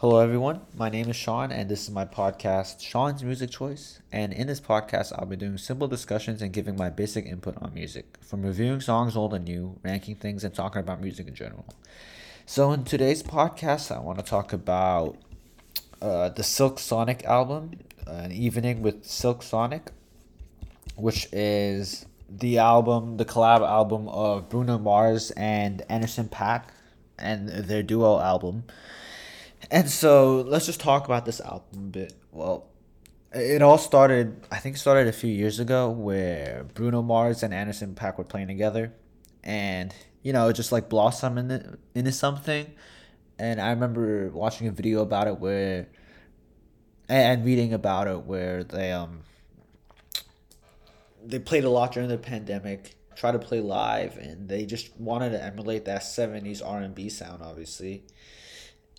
Hello, everyone. My name is Sean, and this is my podcast, Sean's Music Choice. And in this podcast, I'll be doing simple discussions and giving my basic input on music, from reviewing songs old and new, ranking things, and talking about music in general. So, in today's podcast, I want to talk about uh, the Silk Sonic album, An Evening with Silk Sonic, which is the album, the collab album of Bruno Mars and Anderson .Paak, and their duo album. And so let's just talk about this album a bit. Well, it all started, I think, started a few years ago where Bruno Mars and Anderson .Paak were playing together, and you know, just like blossomed into, into something. And I remember watching a video about it where, and reading about it where they um they played a lot during the pandemic, tried to play live, and they just wanted to emulate that '70s R&B sound, obviously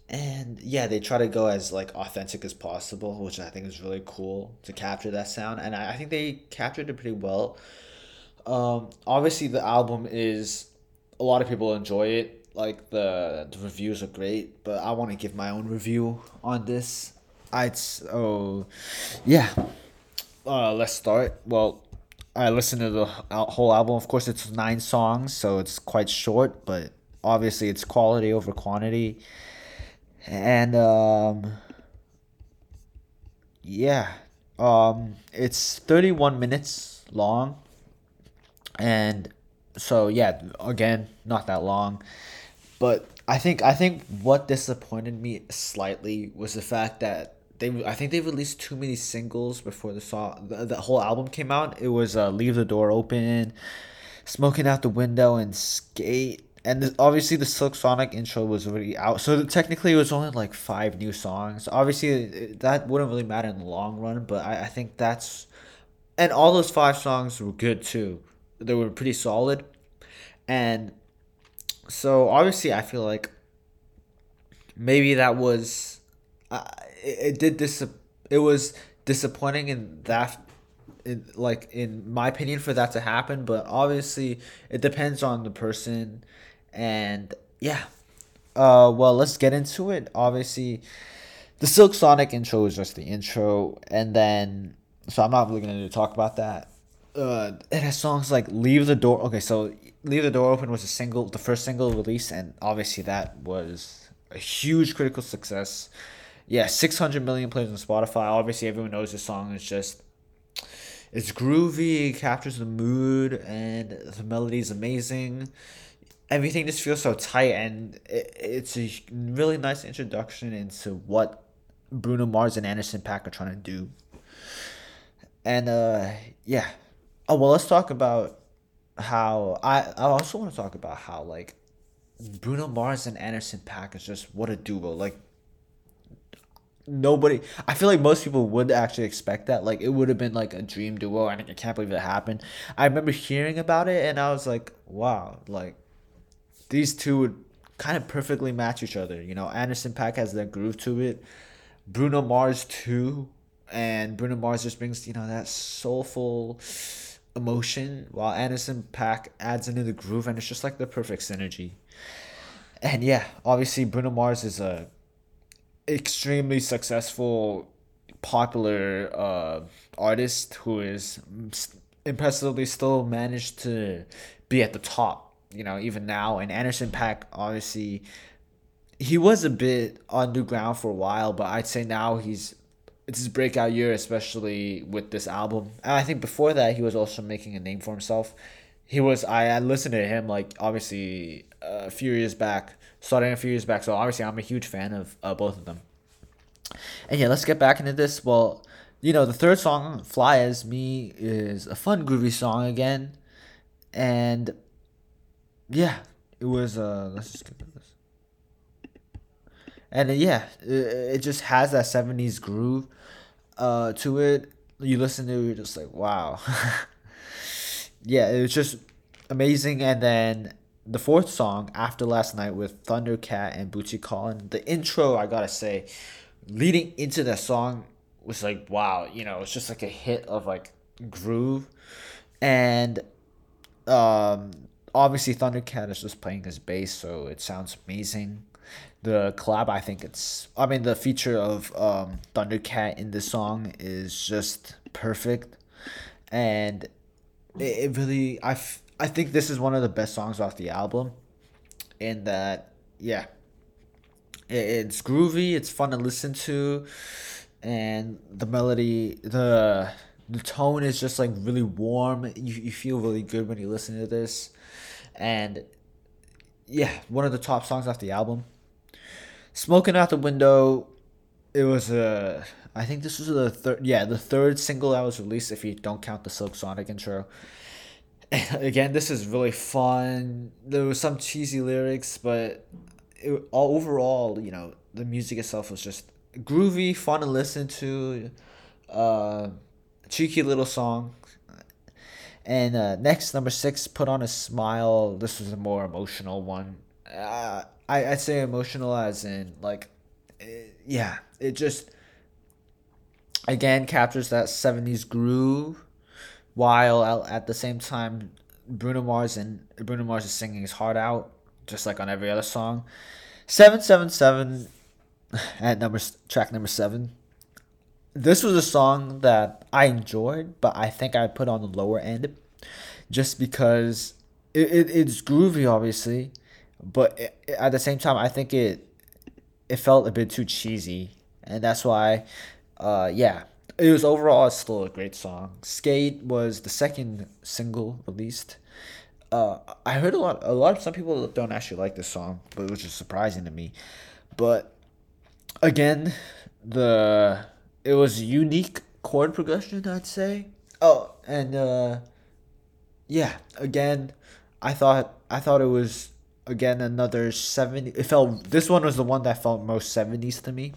and yeah they try to go as like authentic as possible which i think is really cool to capture that sound. And i, think they captured it pretty well. Um, obviously the album is a lot of people enjoy it. Like the, the reviews are great but i want to give my own review on this. I'd oh yeah. Uh, let's start. Well i listened to the whole album. Of course it's nine songs so it's quite short but obviously it's quality over quantity and um, yeah, um, it's thirty one minutes long, and so yeah, again, not that long, but I think I think what disappointed me slightly was the fact that they I think they released too many singles before the song the, the whole album came out. It was uh, "Leave the Door Open," "Smoking Out the Window," and "Skate." And the, obviously the Silk Sonic intro was already out, so technically it was only like five new songs. Obviously, that wouldn't really matter in the long run, but I, I think that's, and all those five songs were good too. They were pretty solid, and so obviously I feel like maybe that was, uh, it, it did this. It was disappointing in that in, like in my opinion for that to happen but obviously it depends on the person and yeah. Uh, well, let's get into it. Obviously, the Silk Sonic intro is just the intro, and then so I'm not really gonna talk about that. Uh, it has songs like "Leave the Door." Okay, so "Leave the Door Open" was a single, the first single release, and obviously that was a huge critical success. Yeah, six hundred million plays on Spotify. Obviously, everyone knows this song is just it's groovy, it captures the mood, and the melody is amazing everything just feels so tight and it, it's a really nice introduction into what Bruno Mars and Anderson .Paak are trying to do. And uh yeah. Oh well let's talk about how I I also want to talk about how like Bruno Mars and Anderson .Paak is just what a duo. Like nobody I feel like most people would actually expect that. Like it would have been like a dream duo and I can't believe it happened. I remember hearing about it and I was like, wow, like these two would kind of perfectly match each other. You know, Anderson .Paak has that groove to it. Bruno Mars too, and Bruno Mars just brings you know that soulful emotion, while Anderson .Paak adds into the groove, and it's just like the perfect synergy. And yeah, obviously Bruno Mars is a extremely successful, popular uh, artist who is impressively still managed to be at the top you know, even now. And Anderson .Paak, obviously, he was a bit underground for a while, but I'd say now he's it's his breakout year, especially with this album. And I think before that, he was also making a name for himself. He was I, I listened to him like obviously a few years back, starting a few years back. So obviously, I'm a huge fan of uh, both of them. And yeah, let's get back into this. Well, you know, the third song, "Fly as Me," is a fun, groovy song again, and yeah, it was. Uh, let's just get this. And uh, yeah, it, it just has that seventies groove, uh, to it. You listen to it, you're just like wow. yeah, it was just amazing. And then the fourth song, After Last Night, with Thundercat and Bootsy Collin. The intro, I gotta say, leading into that song was like wow. You know, it's just like a hit of like groove, and um obviously Thundercat is just playing his bass, so it sounds amazing. the collab I think it's I mean the feature of um, Thundercat in this song is just perfect and it, it really I, f- I think this is one of the best songs off the album in that yeah it, it's groovy it's fun to listen to and the melody the the tone is just like really warm. You, you feel really good when you listen to this. And yeah one of the top songs off the album. Smoking out the window it was a i think this was the third yeah the third single that was released if you don't count the silk sonic intro. Again this is really fun. There was some cheesy lyrics but it, all overall you know the music itself was just groovy fun to listen to. Uh cheeky little song and uh, next number six put on a smile this was a more emotional one uh, I, i'd say emotional as in like it, yeah it just again captures that 70s groove while at the same time Bruno Mars and Bruno Mars is singing his heart out, just like on every other song. Seven seven seven, at number track number seven. This was a song that I enjoyed, but I think I put on the lower end, just because it, it it's groovy, obviously, but it, at the same time, I think it it felt a bit too cheesy, and that's why, uh, yeah, it was overall still a great song. Skate was the second single released. Uh, I heard a lot. A lot of some people don't actually like this song, but which is surprising to me. But again, the it was unique chord progression. I'd say. Oh, and uh, yeah. Again, I thought I thought it was again another seventy. It felt this one was the one that felt most seventies to me.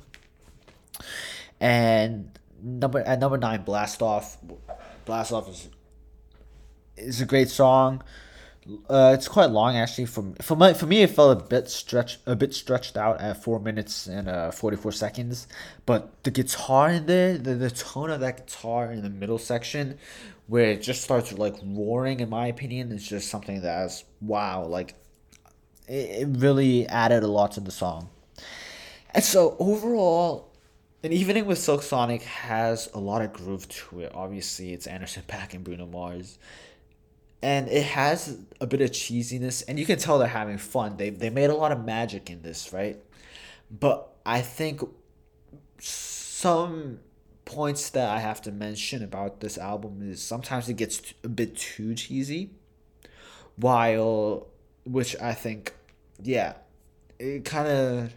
And number at number nine, Blast Off. Blast Off is is a great song. Uh, it's quite long actually. For for my for me, it felt a bit stretched a bit stretched out at four minutes and uh, forty four seconds. But the guitar in there, the, the tone of that guitar in the middle section, where it just starts like roaring, in my opinion, is just something that's wow. Like it, it really added a lot to the song. And so overall, an Evening with Silk Sonic has a lot of groove to it. Obviously, it's Anderson .Paak and Bruno Mars. And it has a bit of cheesiness, and you can tell they're having fun. They, they made a lot of magic in this, right? But I think some points that I have to mention about this album is sometimes it gets a bit too cheesy, while, which I think, yeah, it kind of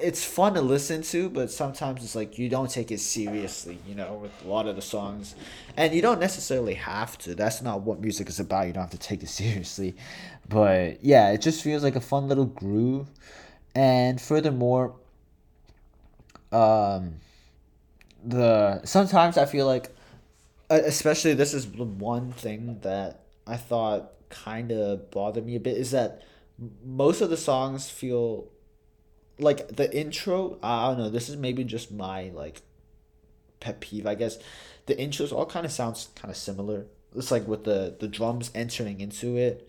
it's fun to listen to, but sometimes it's like you don't take it seriously, you know, with a lot of the songs. And you don't necessarily have to. That's not what music is about. You don't have to take it seriously. But yeah, it just feels like a fun little groove. And furthermore, um the sometimes I feel like especially this is the one thing that I thought kind of bothered me a bit is that most of the songs feel like the intro i don't know this is maybe just my like pet peeve i guess. The intros all kind of sounds kind of similar. It's like with the the drums entering into it.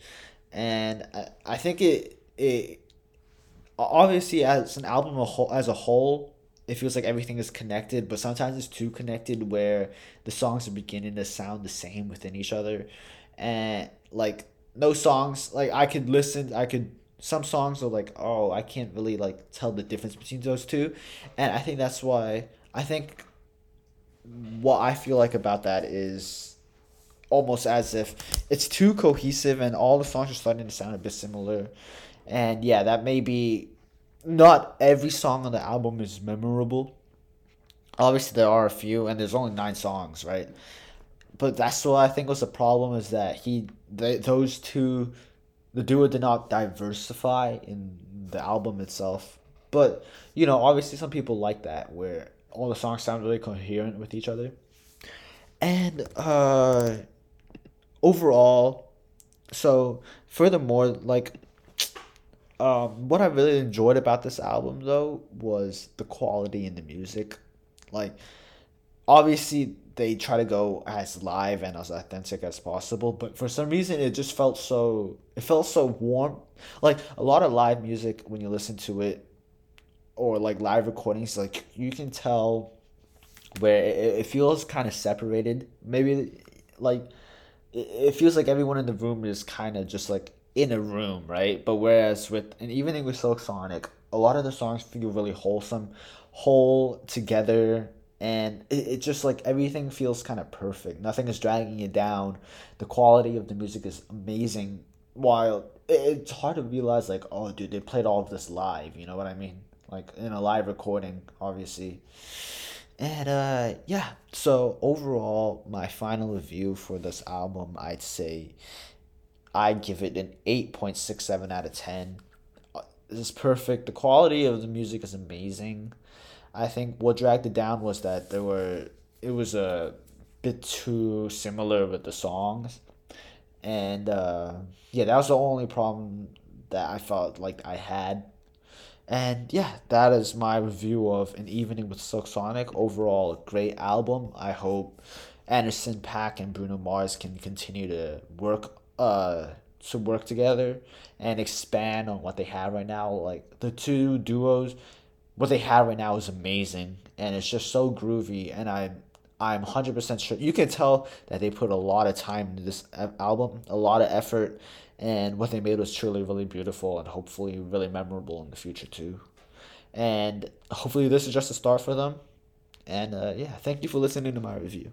And i, I think it it obviously as an album a whole, as a whole it feels like everything is connected but sometimes it's too connected where the songs are beginning to sound the same within each other. And like no songs like i could listen i could some songs are like oh i can't really like tell the difference between those two. And i think that's why i think what i feel like about that is almost as if it's too cohesive and all the songs are starting to sound a bit similar. And yeah that may be not every song on the album is memorable. Obviously there are a few and there's only nine songs right? But that's what i think was the problem is that he those two the duo did not diversify in the album itself. But, you know, obviously some people like that where all the songs sound really coherent with each other. And uh overall, so furthermore, like um what I really enjoyed about this album though was the quality in the music. Like obviously they try to go as live and as authentic as possible but for some reason it just felt so it felt so warm. Like a lot of live music when you listen to it or like live recordings like you can tell where it, it feels kind of separated. Maybe like it feels like everyone in the room is kind of just like in a room right? But whereas with an evening with silk sonic a lot of the songs feel really wholesome whole together and it, it just like everything feels kind of perfect. Nothing is dragging you down. The quality of the music is amazing. While it's hard to realize like oh dude they played all of this live you know what i mean? Like in a live recording obviously. And uh yeah. So overall my final review for this album i'd say i give it an 8.67 out of 10 uh, it's perfect. The quality of the music is amazing I think what dragged it down was that there were it was a bit too similar with the songs, and uh, yeah, that was the only problem that I felt like I had. And yeah, that is my review of An Evening with Silk Sonic. Overall, a great album. I hope Anderson .Paak and Bruno Mars can continue to work uh to work together and expand on what they have right now. Like the two duos what they have right now is amazing and it's just so groovy and I I'm 100% sure you can tell that they put a lot of time into this album, a lot of effort and what they made was truly really beautiful and hopefully really memorable in the future too. And hopefully this is just a start for them. And uh, yeah, thank you for listening to my review.